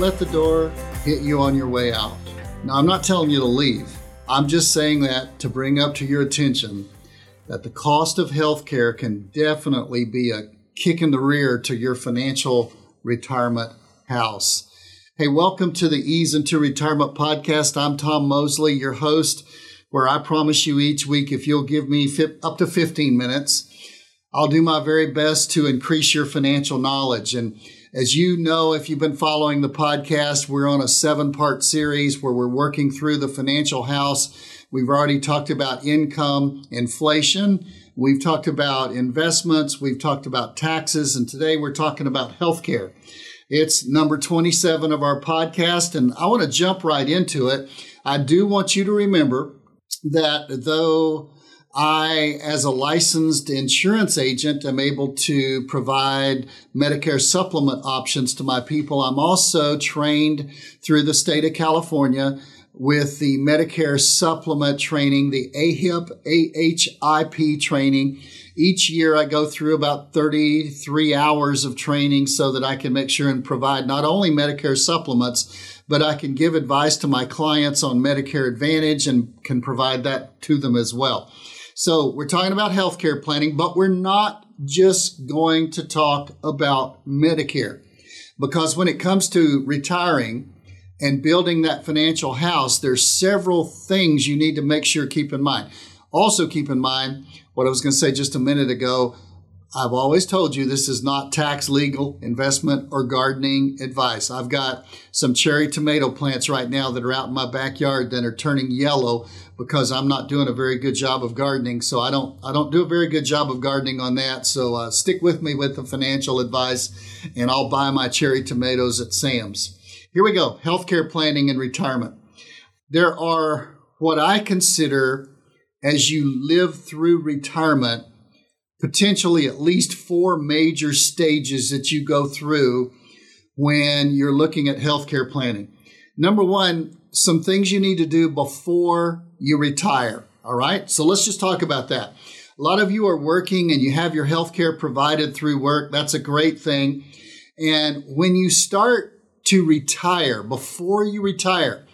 let the door hit you on your way out. Now, I'm not telling you to leave. I'm just saying that to bring up to your attention that the cost of healthcare can definitely be a kick in the rear to your financial retirement house. Hey, welcome to the Ease into Retirement podcast. I'm Tom Mosley, your host, where I promise you each week if you'll give me up to 15 minutes, I'll do my very best to increase your financial knowledge. And as you know, if you've been following the podcast, we're on a seven part series where we're working through the financial house. We've already talked about income, inflation. We've talked about investments. We've talked about taxes. And today we're talking about healthcare. It's number 27 of our podcast. And I want to jump right into it. I do want you to remember that though I, as a licensed insurance agent, am able to provide Medicare supplement options to my people. I'm also trained through the state of California with the Medicare supplement training, the AHIP, AHIP training. Each year I go through about 33 hours of training so that I can make sure and provide not only Medicare supplements, but I can give advice to my clients on Medicare Advantage and can provide that to them as well. So we're talking about healthcare planning, but we're not just going to talk about Medicare because when it comes to retiring and building that financial house, there's several things you need to make sure keep in mind. Also keep in mind what I was going to say just a minute ago I've always told you this is not tax legal investment or gardening advice. I've got some cherry tomato plants right now that are out in my backyard that are turning yellow because I'm not doing a very good job of gardening. So I don't I don't do a very good job of gardening on that. So uh, stick with me with the financial advice, and I'll buy my cherry tomatoes at Sam's. Here we go. Healthcare planning and retirement. There are what I consider as you live through retirement potentially at least four major stages that you go through when you're looking at healthcare planning. Number one, some things you need to do before you retire. All right. So let's just talk about that. A lot of you are working and you have your healthcare provided through work. That's a great thing. And when you start to retire, before you retire,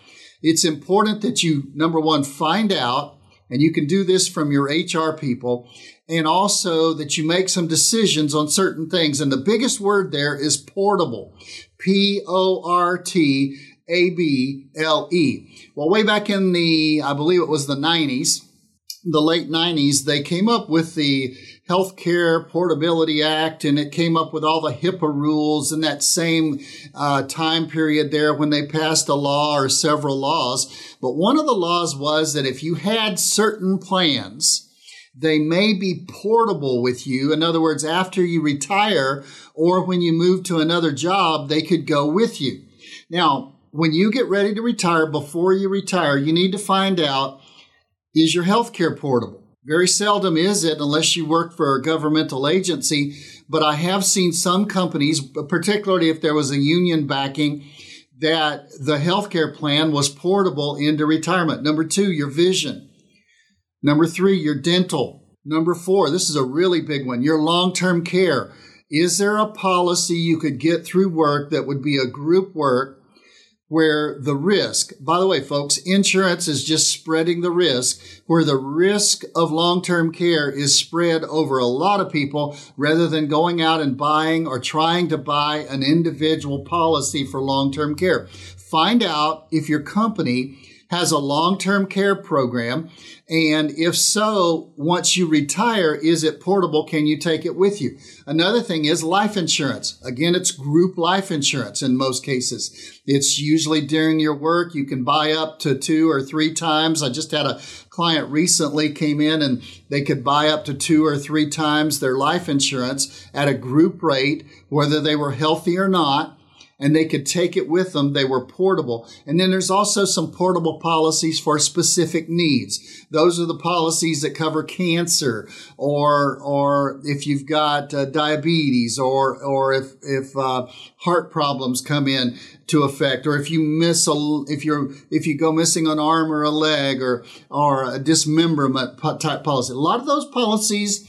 it's important that you, number one, find out, and you can do this from your HR people, and also that you make some decisions on certain things. And the biggest word there is portable. P O R T A B L E. Well, way back in the, I believe it was the 90s, the late 90s, they came up with the Healthcare Portability Act, and it came up with all the HIPAA rules in that same uh, time period there when they passed a law or several laws. But one of the laws was that if you had certain plans, they may be portable with you. In other words, after you retire or when you move to another job, they could go with you. Now, when you get ready to retire, before you retire, you need to find out is your health care portable? Very seldom is it unless you work for a governmental agency. But I have seen some companies, particularly if there was a union backing, that the healthcare plan was portable into retirement. Number two, your vision. Number three, your dental. Number four, this is a really big one, your long term care. Is there a policy you could get through work that would be a group work where the risk, by the way, folks, insurance is just spreading the risk, where the risk of long term care is spread over a lot of people rather than going out and buying or trying to buy an individual policy for long term care. Find out if your company has a long term care program? And if so, once you retire, is it portable? Can you take it with you? Another thing is life insurance. Again, it's group life insurance in most cases. It's usually during your work. You can buy up to two or three times. I just had a client recently came in and they could buy up to two or three times their life insurance at a group rate, whether they were healthy or not and they could take it with them. They were portable. And then there's also some portable policies for specific needs. Those are the policies that cover cancer or, or if you've got uh, diabetes or, or if, if, uh, heart problems come in to effect or if you miss a, if you're, if you go missing an arm or a leg or, or a dismemberment type policy. A lot of those policies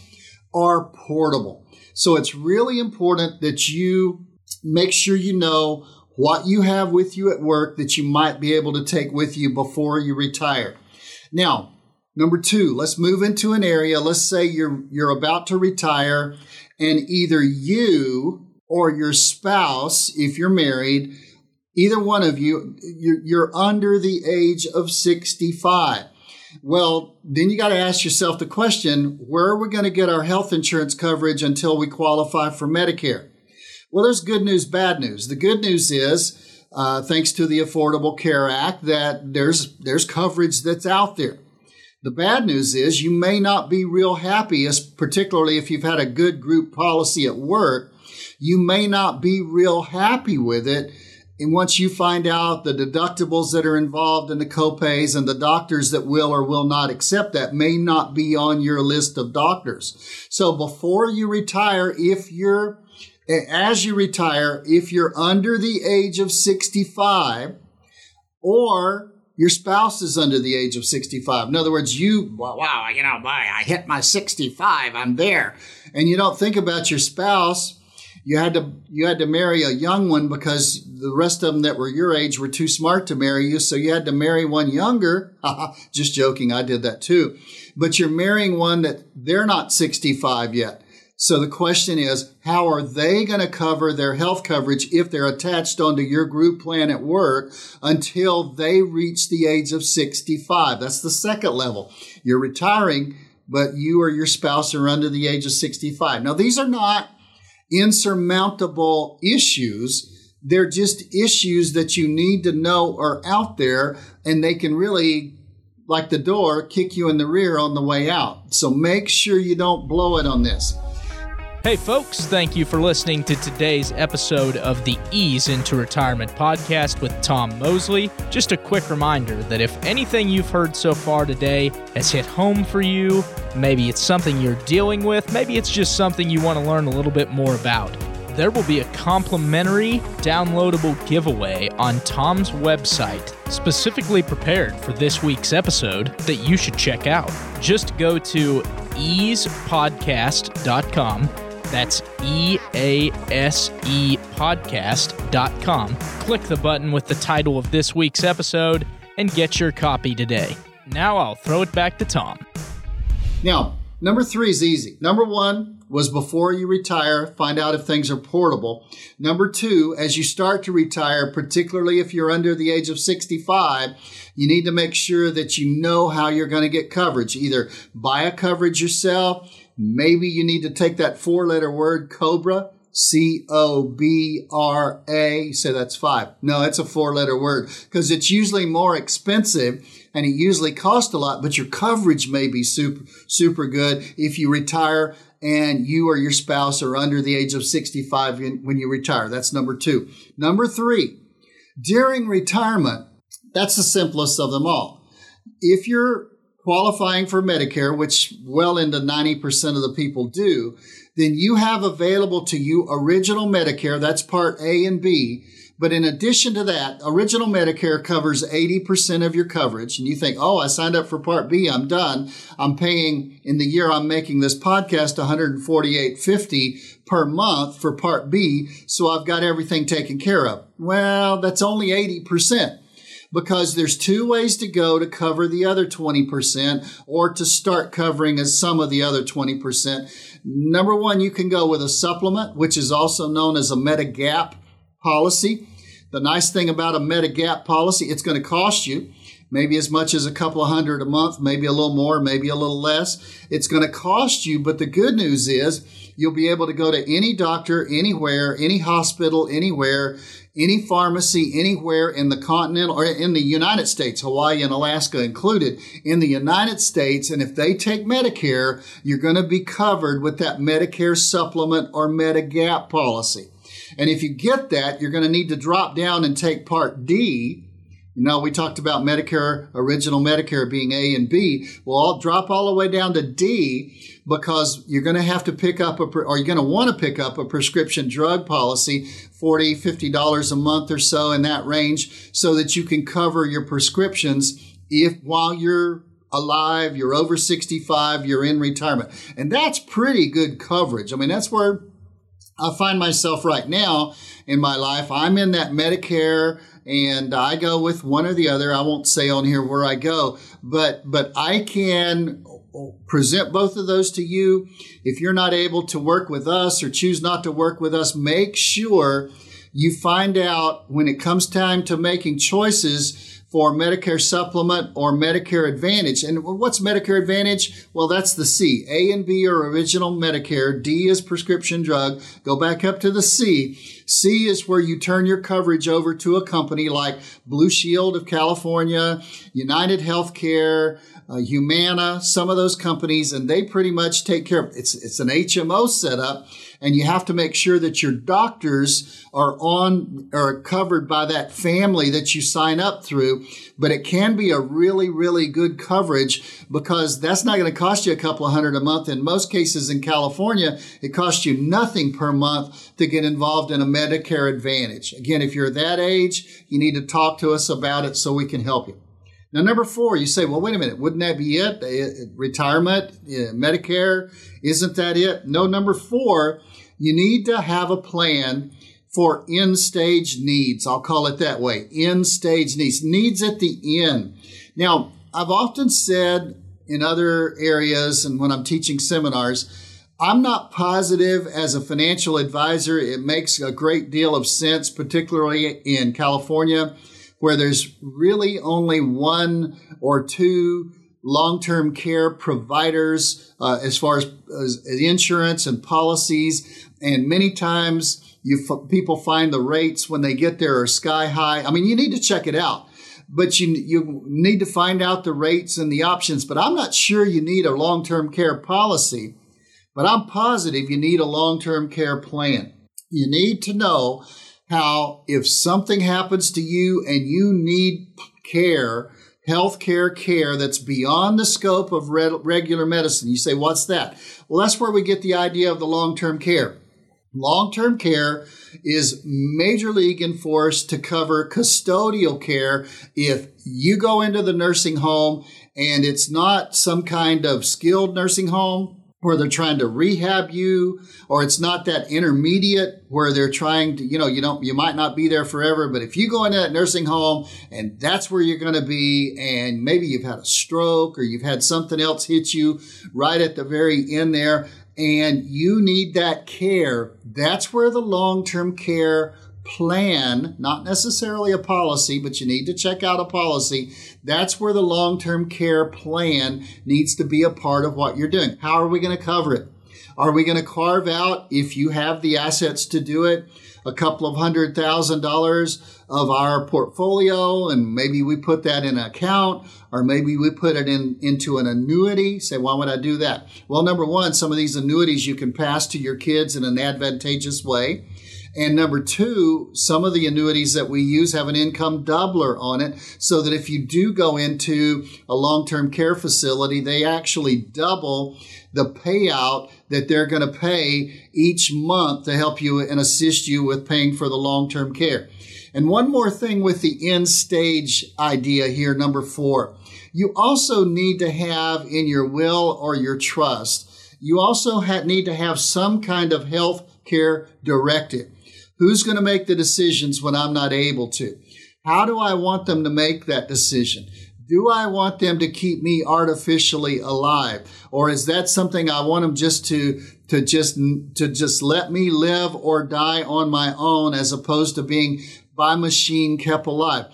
are portable. So it's really important that you make sure you know what you have with you at work that you might be able to take with you before you retire. Now, number two, let's move into an area. Let's say you're, you're about to retire and either you or your spouse, if you're married, either one of you, you're, you're under the age of 65. Well, then you got to ask yourself the question where are we going to get our health insurance coverage until we qualify for Medicare? Well, there's good news, bad news. The good news is, uh, thanks to the Affordable Care Act, that there's there's coverage that's out there. The bad news is you may not be real happy, particularly if you've had a good group policy at work. You may not be real happy with it and once you find out the deductibles that are involved in the copays and the doctors that will or will not accept that may not be on your list of doctors. So before you retire, if you're, as you retire, if you're under the age of 65 or your spouse is under the age of 65. In other words, you, well, wow, you know, boy, I hit my 65, I'm there. And you don't think about your spouse you had to you had to marry a young one because the rest of them that were your age were too smart to marry you so you had to marry one younger just joking i did that too but you're marrying one that they're not 65 yet so the question is how are they going to cover their health coverage if they're attached onto your group plan at work until they reach the age of 65 that's the second level you're retiring but you or your spouse are under the age of 65 now these are not insurmountable issues. They're just issues that you need to know are out there and they can really, like the door, kick you in the rear on the way out. So make sure you don't blow it on this. Hey, folks, thank you for listening to today's episode of the Ease into Retirement podcast with Tom Mosley. Just a quick reminder that if anything you've heard so far today has hit home for you, maybe it's something you're dealing with, maybe it's just something you want to learn a little bit more about, there will be a complimentary downloadable giveaway on Tom's website specifically prepared for this week's episode that you should check out. Just go to easepodcast.com that's E A S E podcast.com. Click the button with the title of this week's episode and get your copy today. Now I'll throw it back to Tom. Now, number three is easy. Number one was before you retire, find out if things are portable. Number two, as you start to retire, particularly if you're under the age of 65, you need to make sure that you know how you're going to get coverage. Either buy a coverage yourself, Maybe you need to take that four letter word, Cobra, C O B R A. Say that's five. No, it's a four letter word because it's usually more expensive and it usually costs a lot, but your coverage may be super, super good if you retire and you or your spouse are under the age of 65 when you retire. That's number two. Number three, during retirement, that's the simplest of them all. If you're qualifying for Medicare, which well into 90% of the people do, then you have available to you original Medicare. That's part A and B. But in addition to that, original Medicare covers 80% of your coverage. And you think, oh, I signed up for part B. I'm done. I'm paying in the year I'm making this podcast 148.50 per month for part B. So I've got everything taken care of. Well, that's only 80% because there's two ways to go to cover the other 20% or to start covering as some of the other 20%. Number one, you can go with a supplement, which is also known as a Medigap policy. The nice thing about a Medigap policy, it's going to cost you maybe as much as a couple of hundred a month, maybe a little more, maybe a little less. It's going to cost you, but the good news is you'll be able to go to any doctor, anywhere, any hospital, anywhere, any pharmacy anywhere in the continent or in the United States, Hawaii and Alaska included, in the United States. And if they take Medicare, you're going to be covered with that Medicare supplement or Medigap policy. And if you get that, you're going to need to drop down and take Part D. You know, we talked about Medicare, original Medicare being A and B. Well, I'll drop all the way down to D because you're going to have to pick up a, or you're going to want to pick up a prescription drug policy, 40, 50 dollars a month or so in that range, so that you can cover your prescriptions if while you're alive, you're over 65, you're in retirement. And that's pretty good coverage. I mean, that's where I find myself right now in my life, I'm in that Medicare and I go with one or the other. I won't say on here where I go, but but I can present both of those to you. If you're not able to work with us or choose not to work with us, make sure you find out when it comes time to making choices for Medicare Supplement or Medicare Advantage. And what's Medicare Advantage? Well, that's the C. A and B are original Medicare. D is prescription drug. Go back up to the C. C is where you turn your coverage over to a company like Blue Shield of California, United Healthcare, uh, Humana, some of those companies, and they pretty much take care of it's it's an HMO setup and you have to make sure that your doctors are on or covered by that family that you sign up through. But it can be a really, really good coverage because that's not going to cost you a couple of hundred a month. In most cases in California, it costs you nothing per month to get involved in a Medicare Advantage. Again, if you're that age, you need to talk to us about it so we can help you. Now, number four, you say, well, wait a minute, wouldn't that be it? Uh, retirement, Medicare, isn't that it? No, number four, you need to have a plan for end stage needs. I'll call it that way end stage needs, needs at the end. Now, I've often said in other areas and when I'm teaching seminars, I'm not positive as a financial advisor. It makes a great deal of sense, particularly in California where there's really only one or two long-term care providers uh, as far as, as, insurance and policies. And many times you f- people find the rates when they get there are sky high. I mean you need to check it out but you you need to find out the rates and the options. But i'm not sure you need a long-term care policy but i'm positive you need a long-term care plan you need to know how if something happens to you and you need care, health care care that's beyond the scope of regular medicine, you say, what's that? Well, that's where we get the idea of the long term care. Long term care is major league enforced to cover custodial care if you go into the nursing home and it's not some kind of skilled nursing home where they're trying to rehab you or it's not that intermediate where they're trying to you know you don't you might not be there forever but if you go into that nursing home and that's where you're going to be and maybe you've had a stroke or you've had something else hit you right at the very end there and you need that care that's where the long-term care plan, not necessarily a policy, but you need to check out a policy. That's where the long term care plan needs to be a part of what you're doing. How are we going to cover it? Are we going to carve out, if you have the assets to do it, a couple of hundred thousand dollars of our portfolio and maybe we put that in an account or maybe we put it in into an annuity say why would i do that well number one some of these annuities you can pass to your kids in an advantageous way and number two, some of the annuities that we use have an income doubler on it so that if you do go into a long term care facility, they actually double the payout that they're going to pay each month to help you and assist you with paying for the long term care. And one more thing with the end stage idea here, number four. You also need to have in your will or your trust, you also need to have some kind of health care directive. Who's going to make the decisions when I'm not able to? How do I want them to make that decision? Do I want them to keep me artificially alive? Or is that something I want them just to, to just, to just let me live or die on my own as opposed to being by machine kept alive?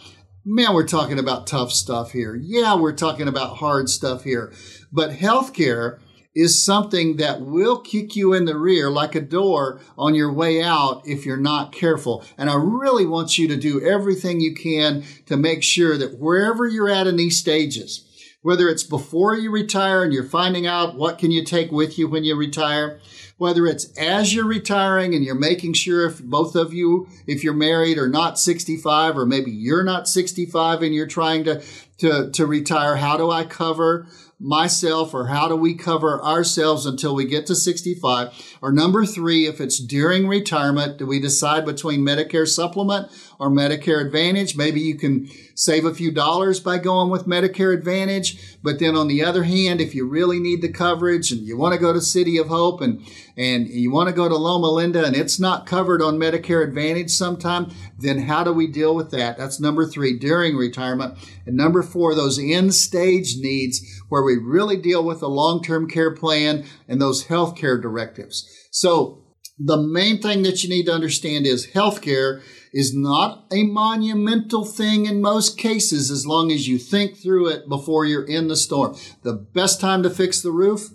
Man, we're talking about tough stuff here. Yeah, we're talking about hard stuff here. But healthcare is something that will kick you in the rear like a door on your way out if you're not careful. And I really want you to do everything you can to make sure that wherever you're at in these stages, whether it's before you retire and you're finding out what can you take with you when you retire, whether it's as you're retiring and you're making sure if both of you, if you're married, or not 65, or maybe you're not 65 and you're trying to, to, to retire, how do I cover myself or how do we cover ourselves until we get to 65? Or number three, if it's during retirement, do we decide between Medicare supplement or Medicare Advantage. Maybe you can save a few dollars by going with Medicare Advantage. But then on the other hand, if you really need the coverage and you want to go to City of Hope and, and you want to go to Loma Linda and it's not covered on Medicare Advantage sometime, then how do we deal with that? That's number three during retirement. And number four, those end stage needs where we really deal with the long term care plan and those health care directives. So the main thing that you need to understand is healthcare is not a monumental thing in most cases as long as you think through it before you're in the storm. The best time to fix the roof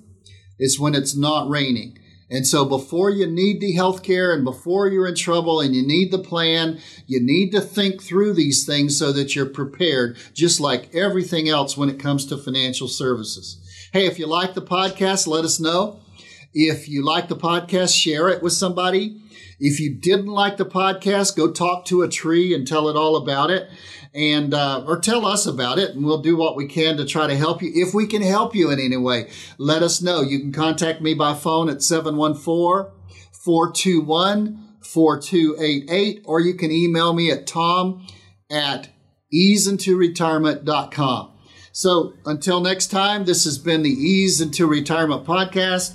is when it's not raining. And so before you need the health care and before you're in trouble and you need the plan, you need to think through these things so that you're prepared, just like everything else when it comes to financial services. Hey, if you like the podcast, let us know. If you like the podcast, share it with somebody. If you didn't like the podcast, go talk to a tree and tell it all about it. And uh, or tell us about it and we'll do what we can to try to help you if we can help you in any way. Let us know. You can contact me by phone at 714 421 4288 or you can email me at tom at easeintoretirement.com so until next time this has been the ease into retirement podcast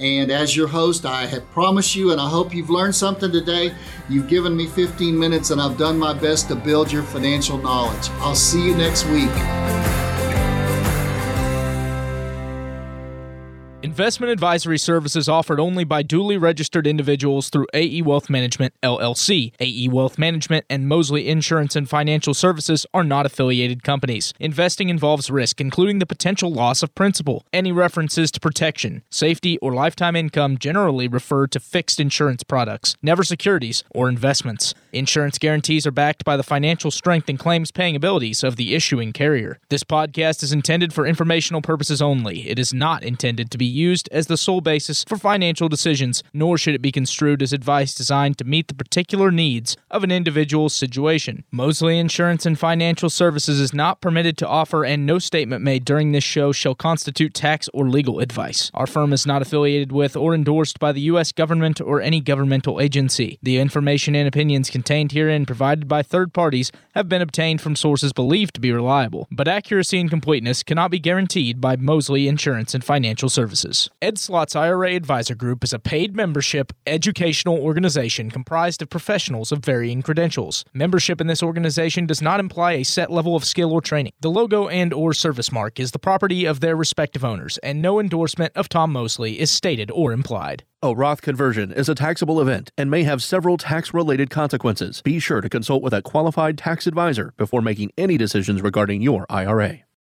and as your host, I have promised you, and I hope you've learned something today. You've given me 15 minutes, and I've done my best to build your financial knowledge. I'll see you next week. Investment advisory services offered only by duly registered individuals through AE Wealth Management, LLC. AE Wealth Management and Mosley Insurance and Financial Services are not affiliated companies. Investing involves risk, including the potential loss of principal. Any references to protection, safety, or lifetime income generally refer to fixed insurance products, never securities or investments. Insurance guarantees are backed by the financial strength and claims paying abilities of the issuing carrier. This podcast is intended for informational purposes only. It is not intended to be used used as the sole basis for financial decisions, nor should it be construed as advice designed to meet the particular needs of an individual's situation. Mosley Insurance and Financial Services is not permitted to offer, and no statement made during this show shall constitute tax or legal advice. Our firm is not affiliated with or endorsed by the U.S. government or any governmental agency. The information and opinions contained herein provided by third parties have been obtained from sources believed to be reliable, but accuracy and completeness cannot be guaranteed by Mosley Insurance and Financial Services. Ed Slott's IRA Advisor Group is a paid membership educational organization comprised of professionals of varying credentials. Membership in this organization does not imply a set level of skill or training. The logo and or service mark is the property of their respective owners, and no endorsement of Tom Mosley is stated or implied. A Roth conversion is a taxable event and may have several tax related consequences. Be sure to consult with a qualified tax advisor before making any decisions regarding your IRA.